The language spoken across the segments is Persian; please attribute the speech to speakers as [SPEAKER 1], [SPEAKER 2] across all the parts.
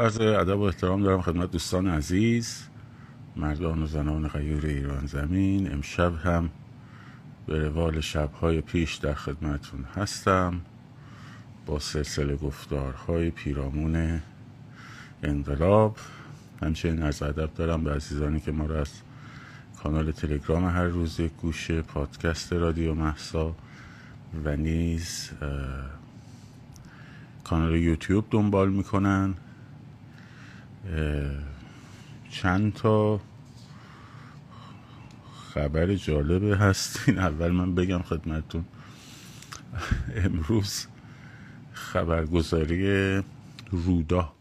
[SPEAKER 1] عرض ادب و احترام دارم خدمت دوستان عزیز مردان و زنان غیور ایران زمین. امشب هم به روال شبهای پیش در خدمتون هستم با سلسله گفتارهای پیرامون انقلاب. همچنین از ادب دارم به عزیزانی که ما را از کانال تلگرام هر روز یک گوشه پادکست رادیو محسا و نیز کانال یوتیوب دنبال می‌کنن. چند تا خبر جالبه هستین اول من بگم خدمتون امروز خبرگزاری رودا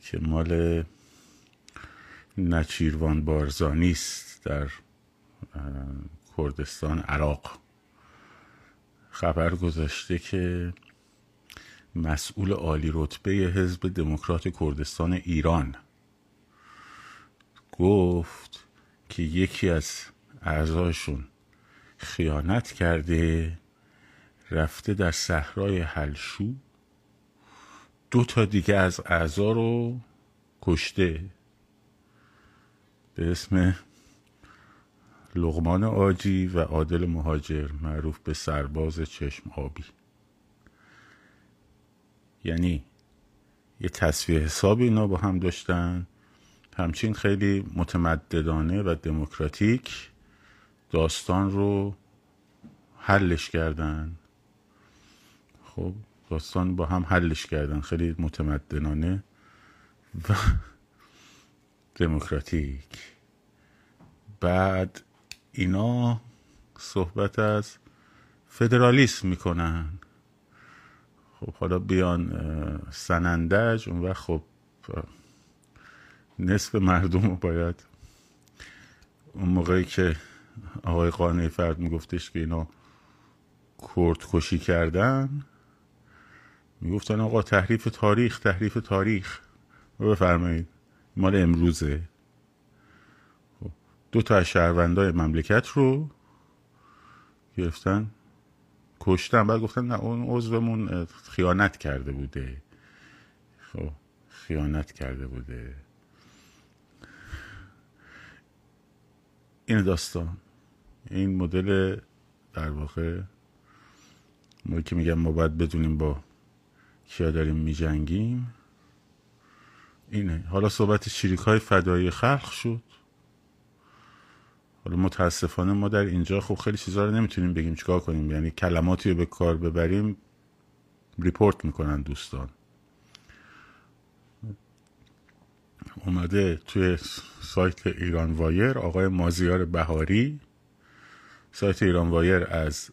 [SPEAKER 1] که مال نچیروان بارزانی است در کردستان عراق. خبر گذاشته که مسئول عالی رتبه حزب دموکرات کردستان ایران. گفت که یکی از اعضاشون خیانت کرده رفته در صحرای حلشو دو تا دیگه از اعضا رو کشته. به اسم لغمان آجی و عادل مهاجر معروف به سرباز چشم آبی. یعنی یه تصویه حساب اینا با هم داشتن. همچین خیلی متمددانه و دموکراتیک داستان رو حلش کردن. خب داستان با هم حلش کردن. خیلی متمدنانه و دموکراتیک. بعد اینا صحبت از فدرالیسم می‌کنن. خب حالا بیان سنندج اون وقت خب نصف مردم رو باید اون موقعی که آقای قانعی فرد میگفتش که اینا کرد کشی کردن می‌گفتن آقا تحریف تاریخ تحریف تاریخ. بفرمایید مال امروزه. خب، دو تا از شهروندای مملکت رو گرفتن. کشتن. بعد گفتن نه اون عضومون خیانت کرده بوده. خب خیانت کرده بوده. این داستان این مدل در واقع ما که میگم ما باید بدونیم با کیا داریم میجنگیم اینه. حالا صحبت شریک های فدایی خلق شد. حالا متاسفانه ما در اینجا خب خیلی چیزها رو نمی‌تونیم بگیم. چیکار کنیم؟ یعنی کلماتی رو به کار ببریم report می‌کنن دوستان. اومده توی سایت ایران وایر آقای مازیار بهاری. سایت ایران وایر از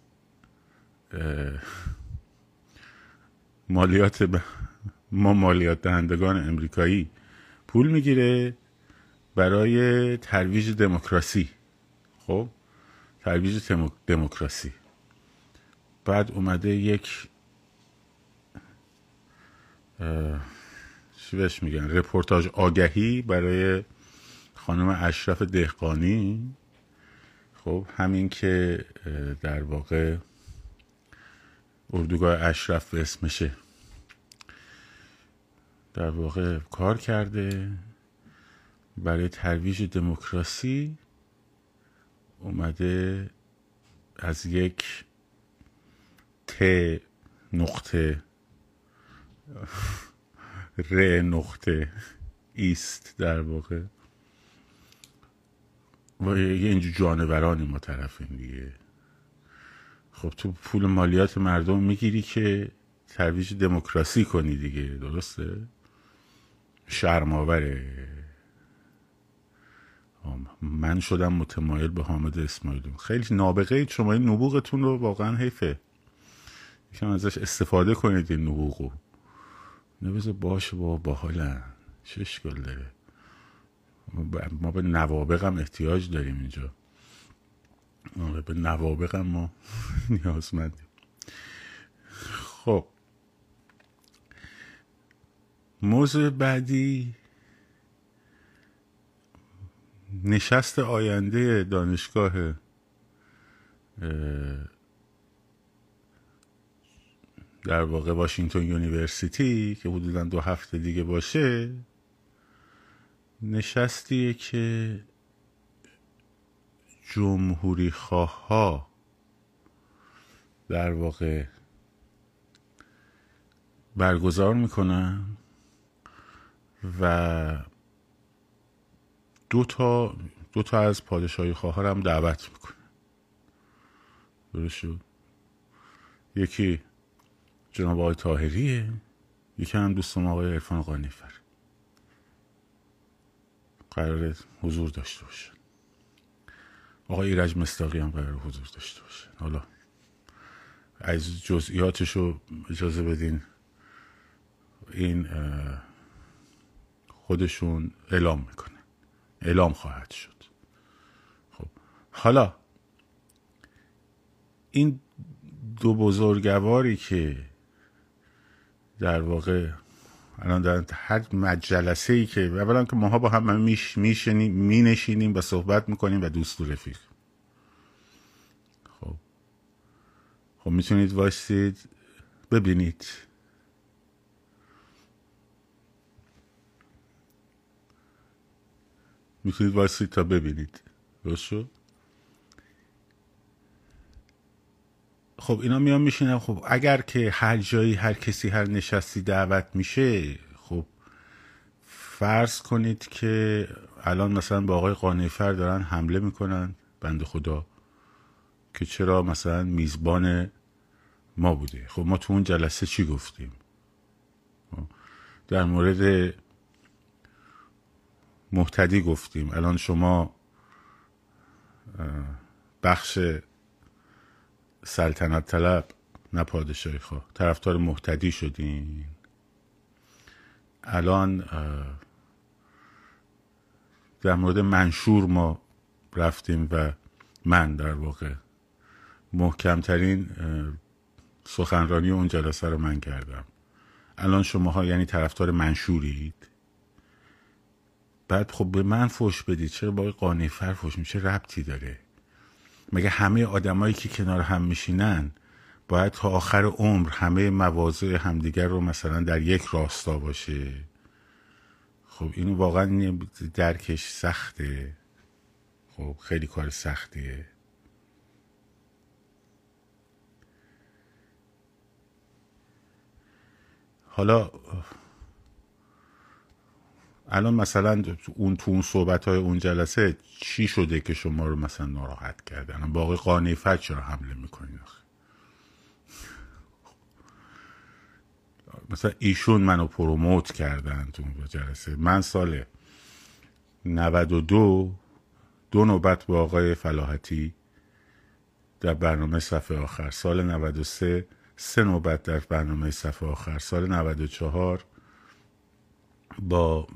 [SPEAKER 1] مالیات ما مالیات دهندگان امریکایی پول می‌گیره برای ترویج دموکراسی. خب ترویج دموکراسی. بعد اومده یک چی بهش میگن؟ رپورتاج آگهی برای خانم اشرف دهقانی. خب همین که در واقع اردوگاه اشرف اسمشه در واقع کار کرده برای ترویج دموکراسی. اومده از یک ت نقطه ر نقطه ایست در واقع. و یه اینجور جانورانی ما طرفیم دیگه. خب تو پول مالیات مردم می‌گیری که ترویج دموکراسی کنی دیگه درسته؟ شرماوره من شدم متمایل به حامد اسماعیلی خیلی نابغه اید شما. این نبوغتون رو واقعا حیفه. یکم ازش استفاده کنید این نبوغو نبیزه باشه با باحالن. چه اشکال داره. ما به نوابق احتیاج داریم اینجا. آره به نوابق هم ما نیازمندیم. خب. موضوع بعدی نشست آینده دانشگاه در واقع واشنگتن یونیورسیتی که حدودا دو هفته دیگه باشه نشستیه که جمهوری خواه ها در واقع برگزار می‌کنن و دو تا دو تا از پادشاهی خواه هم دعوت می‌کنه. درست شد؟ یکی جناب آقای تاهریه یکی هم دوستم آقای عرفان قانیفر قرار حضور داشته باشه آقای ایرج مستاقی هم قرار حضور داشته باشه حالا از جزئیاتش رو اجازه بدین. این خودشون اعلام می‌کنه اعلام خواهد شد. خب حالا این دو بزرگواری که در واقع الان در هر مجلسه ای که اولا که ماها با هم میش میشنیم مینشینیم و صحبت می‌کنیم و دوست و رفیق. خب. خب می‌تونید وایستید ببینید. می‌تونید وایستید تا ببینید. درست شد؟ خب اینا میان میشینن. خب اگر که هر جایی هر کسی هر نشستی دعوت میشه خب فرض کنید که الان مثلا با آقای قانیفر دارن حمله می‌کنن بند خدا که چرا مثلا میزبان ما بوده؟ خب ما تو اون جلسه چی گفتیم؟ در مورد محتدی گفتیم. الان شما بخش سلطنت طلب نه پادشاهی خواه. طرفدار محتدی شدین. الان در مورد منشور ما رفتیم و من در واقع محکمترین سخنرانی اون جلسه رو من کردم. الان شماها یعنی طرفدار منشورید؟ بعد خب به من فوش بدید. چرا با قانیفر فوش میشه؟ ربطی داره. مگه همه آدمایی که کنار هم میشینن باید تا آخر عمر همه مواضع همدیگر رو مثلا در یک راستا باشه؟ خب اینو واقعا درکش سخته. خب خیلی کار سختیه حالا الان مثلا اون تو اون صحبت های اون جلسه چی شده که شما رو مثلا ناراحت کردن باقی قانیفت چرا حمله می‌کنین مثلا ایشون منو پروموت کردن تو اون جلسه. من سال 92 دو نوبت با آقای فلاحتی در برنامه صفحه آخر. سال 93 سه نوبت در برنامه صفحه آخر. سال 94 با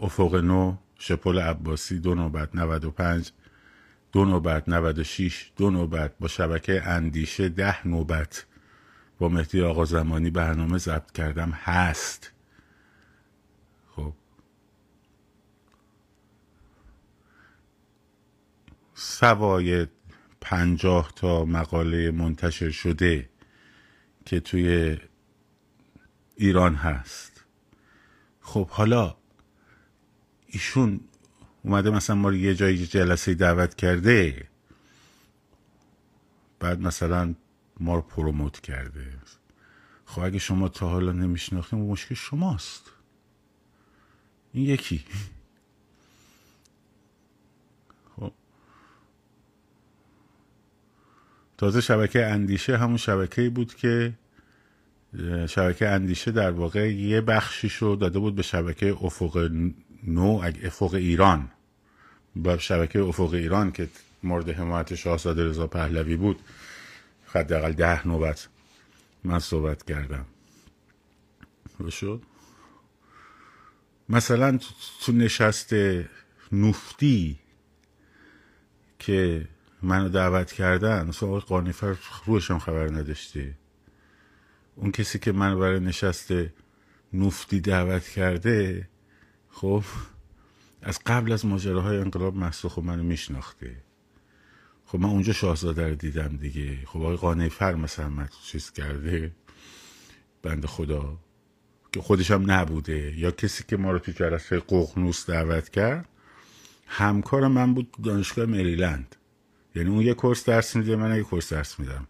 [SPEAKER 1] افق نو شپل عباسی دو نوبت 95 دو نوبت 96 دو نوبت با شبکه اندیشه ده نوبت با مهدی آقا زمانی برنامه ضبط کردم هست. خب. سوای پنجاه تا مقاله منتشر شده که توی ایران هست. خب حالا ایشون اومده مثلا ما رو یه جایی جلسه دعوت کرده بعد مثلا ما رو پروموت کرده. خب اگه شما تا حالا نمیشناختیم مشکل شماست. این یکی. خب. تازه شبکه اندیشه همون شبکه بود که شبکه اندیشه در واقع یه بخشیشو داده بود به شبکه افق نو افق ایران. با شبکه افق ایران که مورد حمایت شاهزاده رضا پهلوی بود. حداقل ده نوبت من صحبت کردم. شد؟ مثلا تو نشست نفتی که منو دعوت کردن آقای قانیفر روشم خبر نداشته. اون کسی که من برای نشست نفتی دعوت کرده خب از قبل از ماجراهای انقلاب مسخ منو میشناخته. خب من اونجا شاهزاده رو دیدم دیگه. خب آقای قانع فر مثلا چیز کرده بند خدا که خودشم نبوده. یا کسی که ما رو تو جلسه ققنوس دعوت کرد همکار من بود دانشگاه مریلند. یعنی اون یه کورس درس میده من یه کورس درس میدم.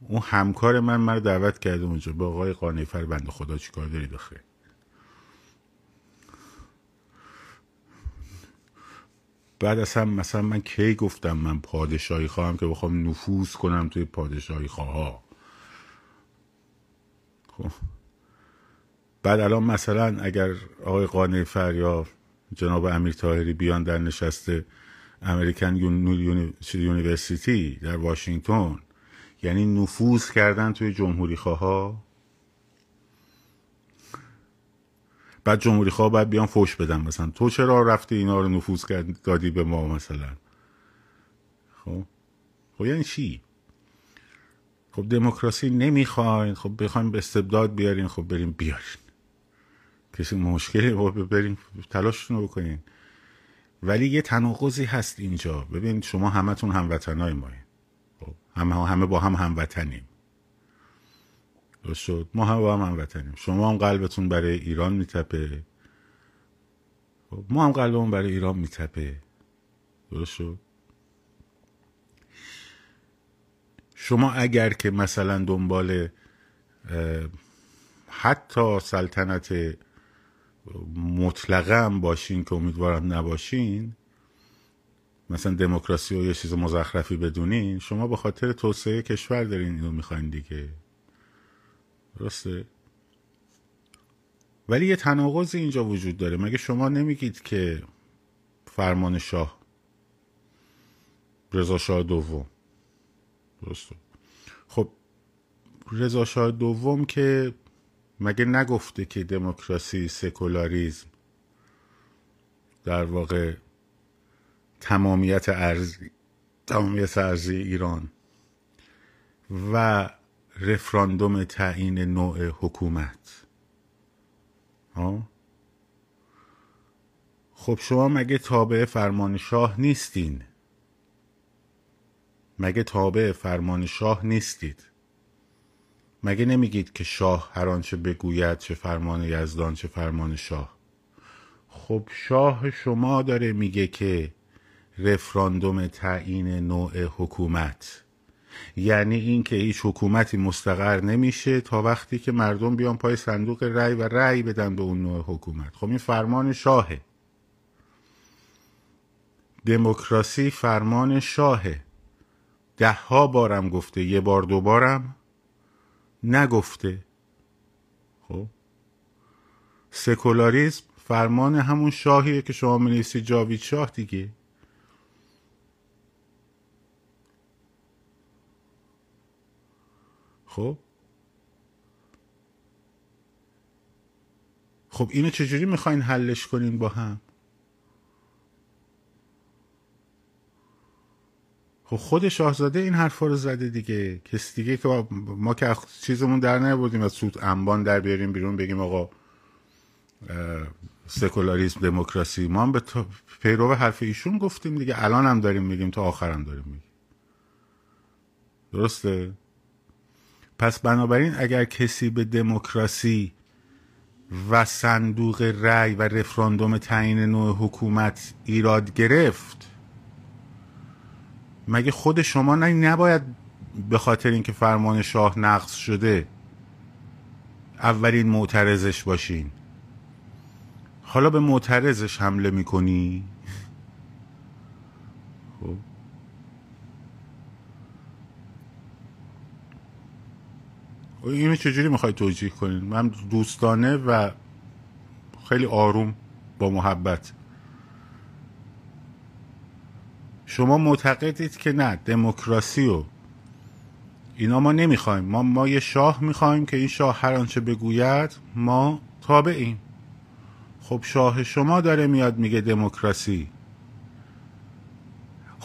[SPEAKER 1] اون همکار من من رو دعوت کرده اونجا با آقای قانیفر بند خدا چیکار داری داخل بعد اصلا مثلا من کی گفتم من پادشاهی خواهم که بخوام نفوذ کنم توی پادشاهی خواه خب. بعد الان مثلا اگر آقای قانع یا جناب امیر تاهری بیان در نشست امریکن یونیورسیتی در واشنگتن یعنی نفوذ کردن توی جمهوری خواه بعد جمهوری خواه باید بیان فوش بدن مثلا. تو چرا رفتی اینا رو نفوذ دادی به ما مثلا؟ خب؟ خب یعنی چی؟ خب دموکراسی نمی‌خواین خب بخوایم به استبداد بیارین خب بریم بیارین. کسی مشکلی بریم تلاشتون رو بکنین. ولی یه تناقضی هست اینجا. ببین شما همتون هموطنای مایین خب همه همه با هم هموطنیم. درست شد؟ ما هم با هم هموطنیم. شما هم قلبتون برای ایران میتپه. خب ما هم قلبمون برای ایران میتپه. درست شد؟ شما اگر که مثلا دنبال حتی سلطنت مطلقه باشین که امیدوارم نباشین مثلا دموکراسی و یه چیز مزخرفی بدونین شما به خاطر توسعه کشور دارین اینو می‌خواین دیگه. درسته؟ ولی یه تناقض اینجا وجود داره. مگه شما نمیگید که فرمان شاه رضا شاه دوم؟ درسته. خب رضا شاه دوم که مگه نگفته که دموکراسی سکولاریزم در واقع تمامیت ارزی تمامیت ارزی ایران و رفراندوم تعیین نوع حکومت. ها؟ خب شما مگه تابع فرمان شاه نیستین؟ مگه تابع فرمان شاه نیستید؟ مگه نمیگید که شاه هر آنچه بگوید چه فرمان یزدان چه فرمان شاه؟ خب شاه شما داره میگه که رفراندوم تعیین نوع حکومت. یعنی اینکه هیچ حکومتی مستقر نمیشه تا وقتی که مردم بیان پای صندوق رأی و رأی بدن به اون نوع حکومت. خب این فرمان شاهه. دموکراسی فرمان شاهه. ده ها بارم گفته یه بار دوبارم نگفته. خب؟ سکولاریزم فرمان همون شاهیه که شما منیسی جاوید شاه دیگه. خب؟ خب اینو چجوری می‌خواین حلش کنین با هم؟ خب خود شاهزاده این حرفا رو زده دیگه. کسی دیگه که ما که چیزمون در نبودیم از سود انبان در بیاریم بیرون بگیم آقا سکولاریسم دموکراسی. ما هم به پیرو حرف ایشون گفتیم دیگه. الان هم داریم میگیم تا آخرم داریم میگیم. درسته؟ پس بنابراین اگر کسی به دموکراسی و صندوق رأی و رفراندوم تعیین نوع حکومت ایراد گرفت مگه خود شما نباید به خاطر اینکه فرمان شاه نقض شده اولین معترضش باشین؟ حالا به معترضش حمله می‌کنی؟ اینو چجوری می‌خوای توجیه کنین من دوستانه و خیلی آروم با محبت. شما معتقدید که نه دموکراسی و اینا ما نمی‌خوایم. ما ما یه شاه می‌خوایم که این شاه هر آنچه بگوید ما تابعیم. خب شاه شما داره میاد میگه دموکراسی.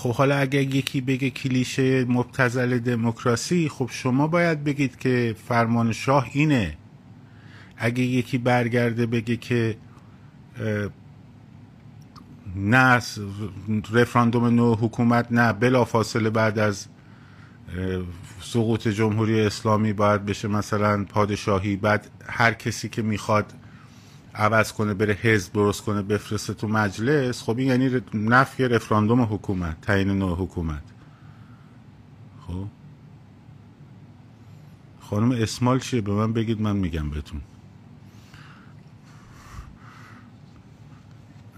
[SPEAKER 1] خب حالا اگر یکی بگه کلیشه مبتزل دموکراسی خب شما باید بگید که فرمان شاه اینه. اگه یکی برگرده بگه که نه رفراندوم نو حکومت نه بلا فاصله بعد از سقوط جمهوری اسلامی باید بشه مثلا پادشاهی بعد هر کسی که می‌خواد عوض کنه بره حزب درست کنه بفرسته تو مجلس خب این یعنی نفی رفراندوم حکومت تعیین نوع حکومت. خب؟ خانم اسمال چیه؟ به من بگید من میگم بهتون.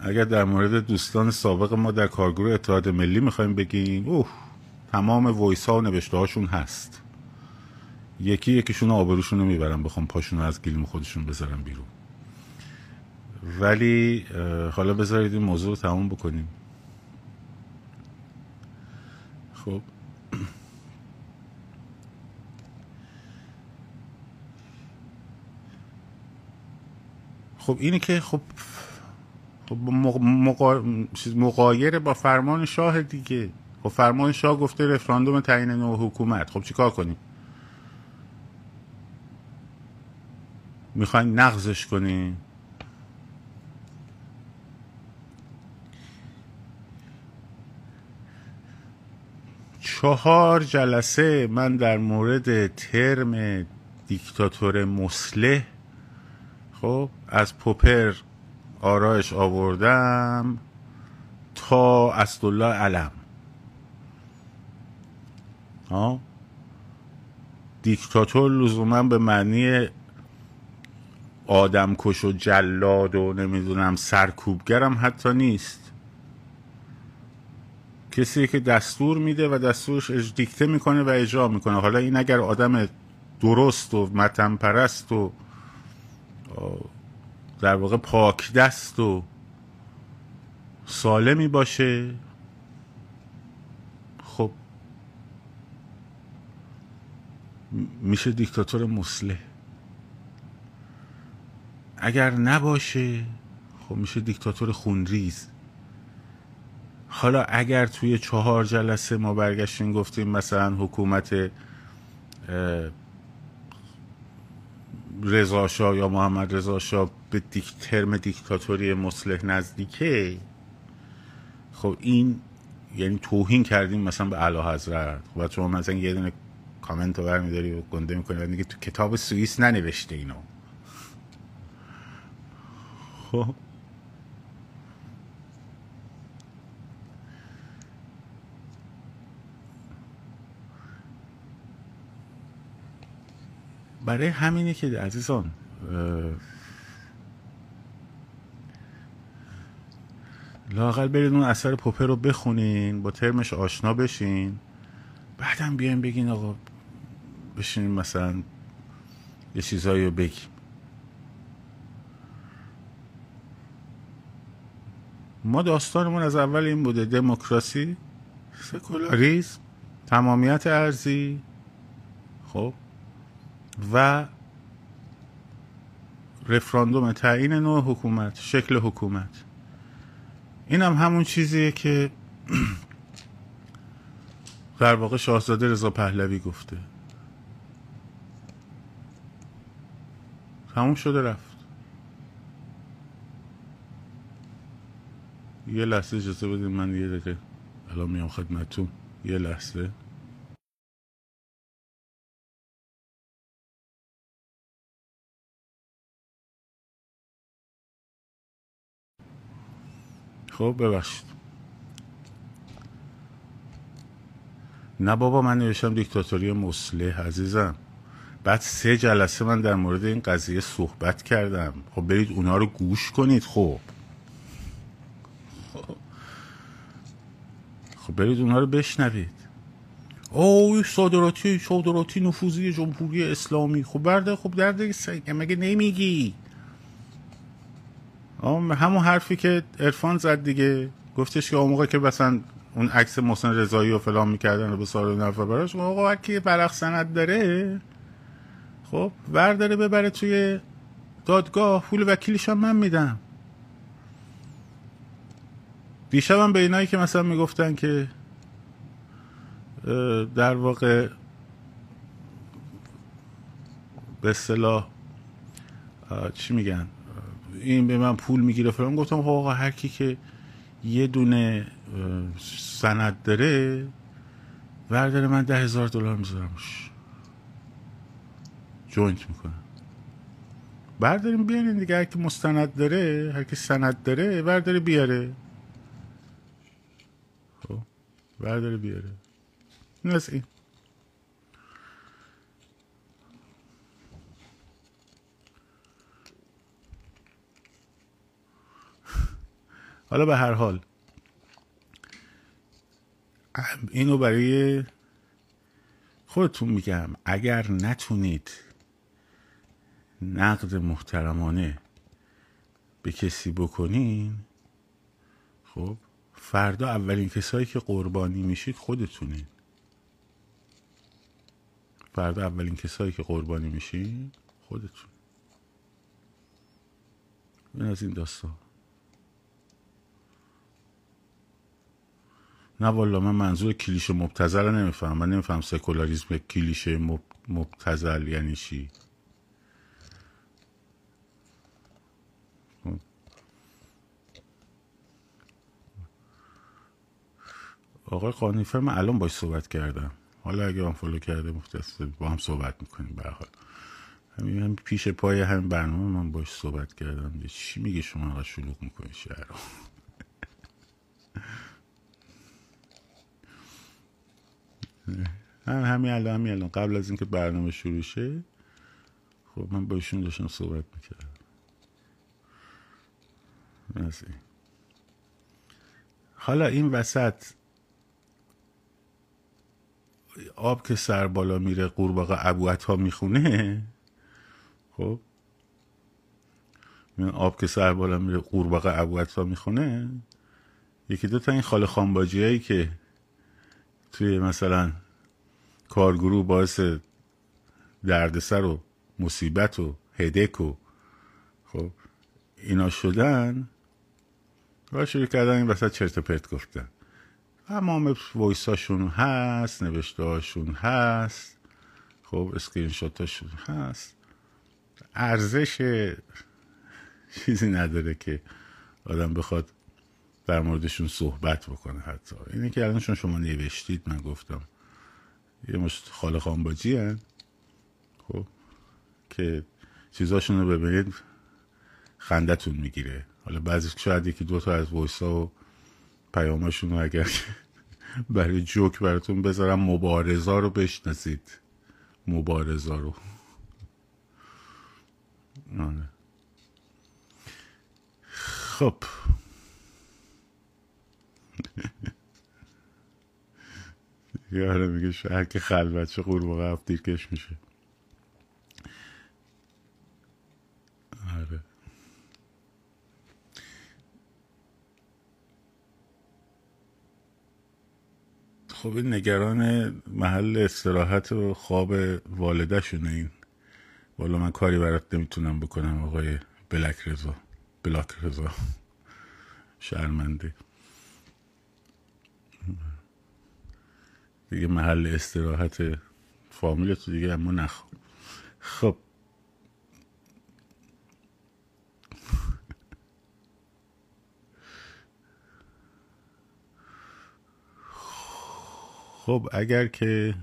[SPEAKER 1] اگر در مورد دوستان سابق ما در کارگروه اتحاد ملی می‌خوایم بگیم اوه تمام ویس و نوشته هاشون هست. یکی یکیشون آبروشون رو می‌برم بخوام پاشون از گلیم خودشون بذارم بیرون. ولی حالا بذارید این موضوع رو تموم بکنیم. خب. خب اینه که خب خب مقایر با فرمان شاه دیگه. خب فرمان شاه گفته رفراندوم تعیین نوع حکومت. خب چیکار کنیم؟ می‌خواین نقضش کنیم چهار جلسه من در مورد ترم دیکتاتور مسلح خب از پوپر آرایش آوردم تا اسدالله علم. ها؟ دیکتاتور لزوما به معنی آدمکش و جلاد و نمی‌دونم سرکوبگرم حتی نیست. کسی که دستور میده و دستورش دیکته می‌کنه و اجرا می‌کنه. حالا این اگر آدم درست و متن پرست و در واقع پاک دست و سالمی باشه خب میشه دیکتاتور مسلح اگر نباشه خب میشه دیکتاتور خونریز. حالا اگر توی چهار جلسه ما برگشتیم گفتیم مثلا حکومت رضا یا محمد رضا به دیک ترم دیکتاتوری مسلح نزدیکه خب این یعنی توهین کردیم مثلا به اعلی حضرت. خب شما مثلا یه دونه کامنت رو برمیداری و گنده می‌کنی و دیگه تو کتاب سوئیس ننوشته اینو. خب؟ برای همینه که عزیزان لاقل برید اون اثر پوپر رو بخونین با ترمش آشنا بشین. بعدم بیاین بگین آقا بشین مثلا یه چیزایی رو بگیم. ما داستانمون از اول این بوده دموکراسی سکولاریسم تمامیت ارزی خب؟ و رفراندوم تعیین نوع حکومت شکل حکومت. این هم همون چیزیه که در واقع شاهزاده رضا پهلوی گفته. تموم شده رفت. یه لحظه اجازه بدید من یه دقیقه الان میام خدمتتون. یه لحظه. خب ببخشید. نه بابا من نوشتم دیکتاتوری مسلح عزیزم. بعد سه جلسه من در مورد این قضیه صحبت کردم. خب برید اونا رو گوش کنید خب. خب برید اونا رو بشنوید. اوه صادراتی صادراتی نفوذی جمهوری اسلامی. خب برده خب درده مگه نمیگی؟ همون حرفی که ارفان زد دیگه. گفتش که اون موقع که مثلا اون عکس محسن رضایی و فلان می‌کردن و به سال نفر براش آقا کی برق سند داره خب ورداره ببره توی دادگاه پول وکیلش هم من میدم. دیشبم به اینایی که مثلا می‌گفتن که در واقع به اصطلاح چی میگن؟ این به من پول می‌گیره فلان. گفتم خب آقا هر کی که یه دونه سند داره ورداره من ده هزار دلار میذارمش جوینت می‌کنم. برداریم بیارین دیگه. هر مستند داره هر کی سند داره برداره بیاره. خب برداره بیاره. این این. حالا به هر حال اینو برای خودتون میگم اگر نتونید نقد محترمانه به کسی بکنین خب فردا اولین کسایی که قربانی میشید خودتونین فردا اولین کسایی که قربانی میشید خودتون این از این داستان. نه والا من منظور کلیشه مبتزل رو نمیفهم من نمیفهم سکولاریزم کلیشه مبتزل یعنی چی؟ آقای قانیفر من الان باش صحبت کردم. حالا اگه هم فالو کرده مختص با هم صحبت می‌کنیم به حال. همین هم پیش پای همین برنامه من باش صحبت کردم. چی میگه شما؟ آقا شلوغ می‌کنی شهر هم همین الان همین الان. قبل از اینکه برنامه شروع شه خب من با ایشون داشتم صحبت می‌کردم. حالا این وسط آب که سر بالا میره قورباغه ابو ها می‌خونه خب؟ این آب که سر بالا میره قورباغه ابو ها می‌خونه. یکی دو تا این خاله خانباجی هایی که توی مثلا کارگروه باعث دردسر و مصیبت و هدک و خب اینا شدن. را شروع کردن این وسط چرت پرت گفتن. تمام وایساشون هست نوشته هاشون هست. خب اسکرین شاتاشون هست. ارزش چیزی نداره که آدم بخواد در موردشون صحبت بکنه حتی. اینه که الانشون شما نوشتید من گفتم یه مشت خاله خانباجی هن. خب. که چیزاشون رو ببینید خندتون می‌گیره. حالا بعضی شاید یکی دو تا از ویسا و پیاماشون رو اگر برای جوک براتون بذارم مبارزا رو بشناسید. مبارزا رو. آره. خب. یاره میگه شهر که خلوت چه قورباغه هفت دیرکش میشه. آره. خب این نگران محل استراحت و خواب والده شونه این. والا من کاری برات نمی‌تونم بکنم آقای بلک رضا. بلاک رضا. شرمنده. دیگه محل استراحت فامیل تو دیگه اما نخوا خب. خب اگر که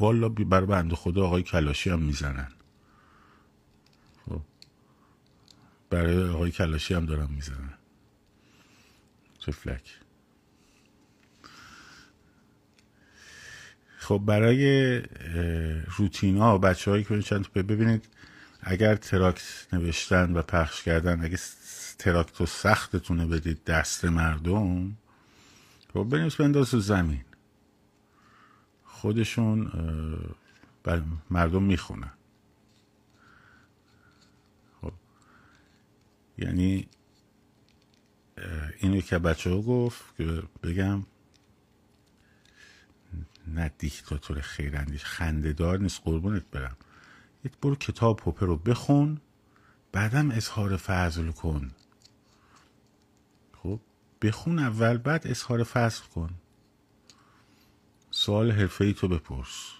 [SPEAKER 1] والا بر بند خدا آقای کلاشی هم می‌زنن خب برای آقای کلاشی هم دارم می‌زنن فلک. خب برای روتینا بچه هایی که چند ببینید اگر تراکت نوشتن و پخش کردن اگه تراکت و سختتونه بدید دست مردم خب بنویس بنداز تو زمین. خودشون بر مردم می‌خونن. یعنی اینو که بچه ها گفت که بگم نه دیکتاتور خیراندیش خندهدار نیست قربونت برم. یک برو کتاب پوپر رو بخون بعدم اظهار فضل کن. خب بخون اول بعد اظهار فضل کن. سوال حرفه ای تو بپرس.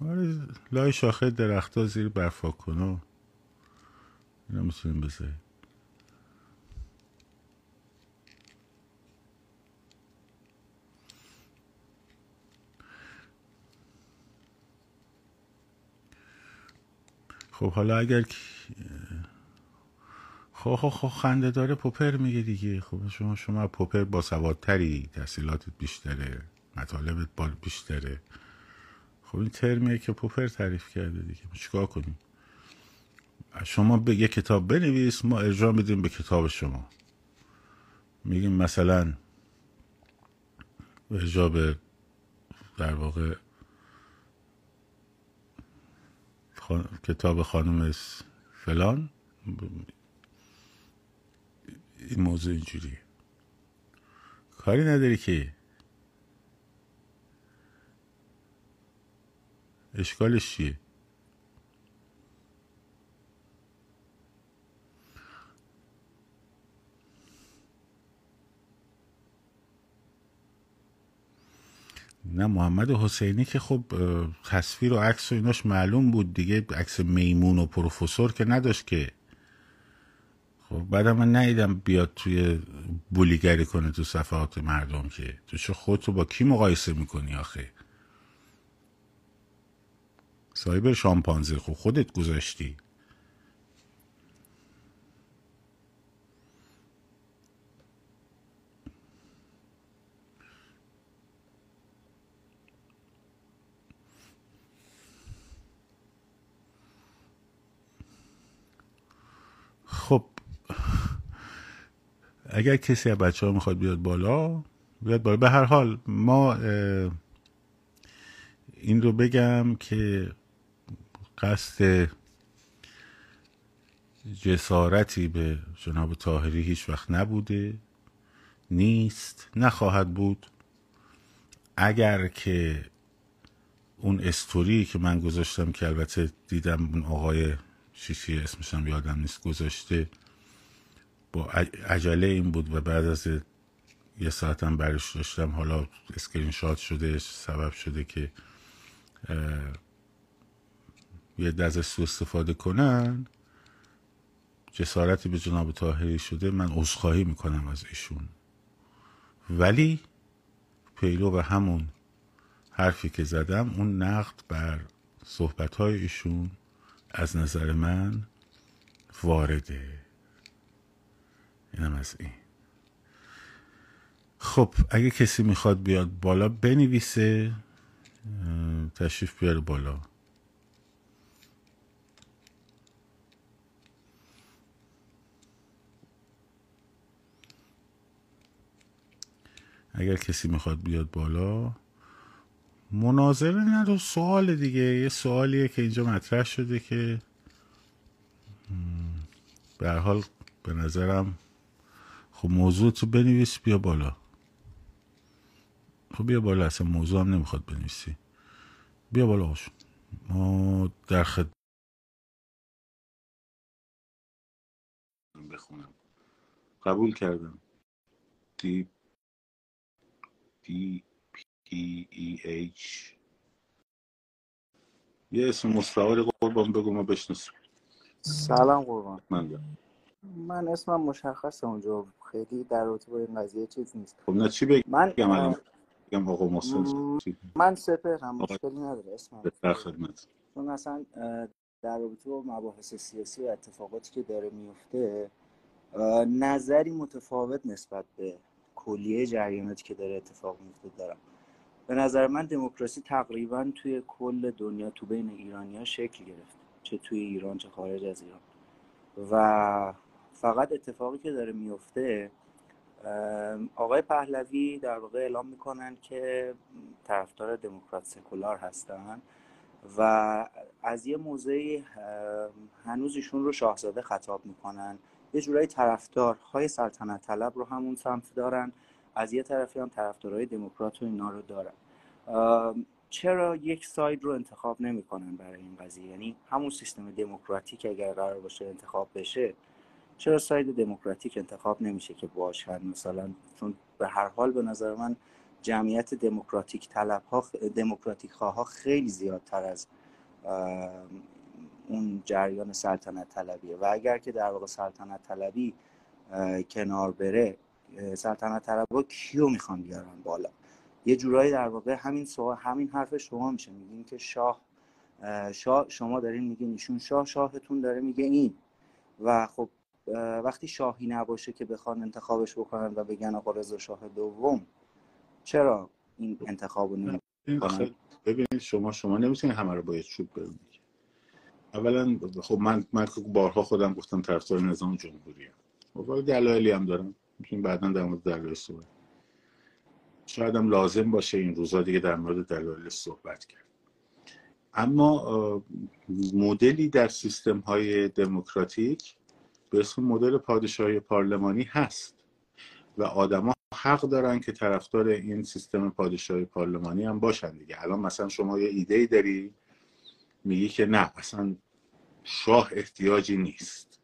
[SPEAKER 1] آره لای شاخه درختها زیر برفا کنا اینا می‌تونیم خب حالا اگر خب خب خب خنده داره پوپر میگه دیگه. خب شما شما پوپر با سوادتری تحصیلاتت بیشتره مطالبت بال بیشتره. خب این ترمیه که پوپر تعریف کرده دیگه. چیکار کنیم؟ شما به یه کتاب بنویس ما ارجاع میدیم به کتاب شما. میگیم مثلا ارجاع به در واقع کتاب خانم فلان. این موضوع اینجوریه. کاری نداری که اشکالش چیه؟ نه محمد حسینی که خب تصویر و عکس و ایناش معلوم بود دیگه عکس میمون و پروفسور که نداشت که. خب بعد من ندیدم بیاد توی بولیگری کنه تو صفحات مردم که. تو چه خودتو با کی مقایسه می‌کنی آخه؟ سایبر شامپانزه خب خودت گذاشتی خب اگر کسی از بچه ها می‌خواد بیاد بالا بیاد بالا. به هر حال ما این رو بگم که قصد جسارتی به جناب تاهری هیچ وقت نبوده نیست نخواهد بود. اگر که اون استوری که من گذاشتم که البته دیدم اون آقای چیزی اسمشم یادم نیست گذاشته با عجله این بود و بعد از یه ساعتم برش داشتم. حالا اسکرین شات شده سبب شده که یه عده سو استفاده کنن. جسارتی به جناب طاهری شده من عذرخواهی می‌کنم از ایشون. ولی پیلو و همون حرفی که زدم اون نقد بر صحبت های ایشون از نظر من وارده. اینم از این. خب اگه کسی می‌خواد بیاد بالا بنویسه تشریف بیاره بالا. اگر کسی می‌خواد بیاد بالا مناظره نه سوال دیگه. یه سوالیه که اینجا مطرح شده که به حال به نظرم خب موضوع تو بنویس بیا بالا. خب بیا بالا اصلا موضوع هم نمی‌خواد بنویسی. بیا بالا خوش ما در خد بخونم. قبول کردم. دی دی پی ای ایچ یه اسم مستعار قربان بگو ما بشناسیم.
[SPEAKER 2] سلام قربان.
[SPEAKER 1] من
[SPEAKER 2] من اسمم مشخصه اونجا. خیلی در رابطه با این قضیه چیز نیست.
[SPEAKER 1] خب نه چی بگم؟
[SPEAKER 2] من
[SPEAKER 1] الان. بگم آقا محسن
[SPEAKER 2] من سپهرم مشکلی نداره اسمم.
[SPEAKER 1] در خدمت.
[SPEAKER 2] چون اصلا در رابطه با مباحث سیاسی و اتفاقاتی که داره میفته نظری متفاوت نسبت به کلیه جریاناتی که داره اتفاق میفته دارم. به نظر من دموکراسی تقریبا توی کل دنیا تو بین ایرانی ها شکل گرفت. چه توی ایران چه خارج از ایران. و فقط اتفاقی که داره میفته آقای پهلوی در واقع اعلام می‌کنن که طرفدار دموکرات سکولار هستن و از یه موضعی هنوز ایشون رو شاهزاده خطاب می‌کنن. یه جورایی طرفدارهای سلطنت طلب رو همون سمت دارن. از یه طرفی هم طرفدارای دموکرات و اینا رو دارن. چرا یک ساید رو انتخاب نمی‌کنن برای این قضیه؟ یعنی همون سیستم دموکراتیک اگر قرار باشه انتخاب بشه چرا ساید دموکراتیک انتخاب نمیشه که باشن؟ مثلا چون به هر حال به نظر من جمعیت دموکراتیک طلب ها دموکراتیک ها خیلی زیادتر از اون جریان سلطنت طلبیه. و اگر که در واقع سلطنت طلبی کنار بره سلطنت طلبا کیو می‌خوان بیارن بالا؟ یه جورایی در واقع همین سوال همین حرف شما میشه. میگین که شاه شاه شما دارین میگین ایشون شاه شاهتون داره میگه این. و خب وقتی شاهی نباشه که بخوان انتخابش بکنن و بگن آقا رضا شاه دوم چرا این انتخاب رو
[SPEAKER 1] ببینید شما شما نمی‌تونید همه رو باید چوب برونید اولا خب من من بارها خودم گفتم طرفدار نظام جمهوری ام. خب دلایلی هم دارم. می‌تونیم بعدا در مورد دلایل صحبت شاید هم لازم باشه این روزا دیگه در مورد دلایل صحبت کرد اما مدلی در سیستم های دموکراتیک به اسم مدل پادشاهی پارلمانی هست. و آدما حق دارن که طرفدار این سیستم پادشاهی پارلمانی هم باشن دیگه. الان مثلا شما یه ایده ای داری میگی که نه اصلا شاه احتیاجی نیست.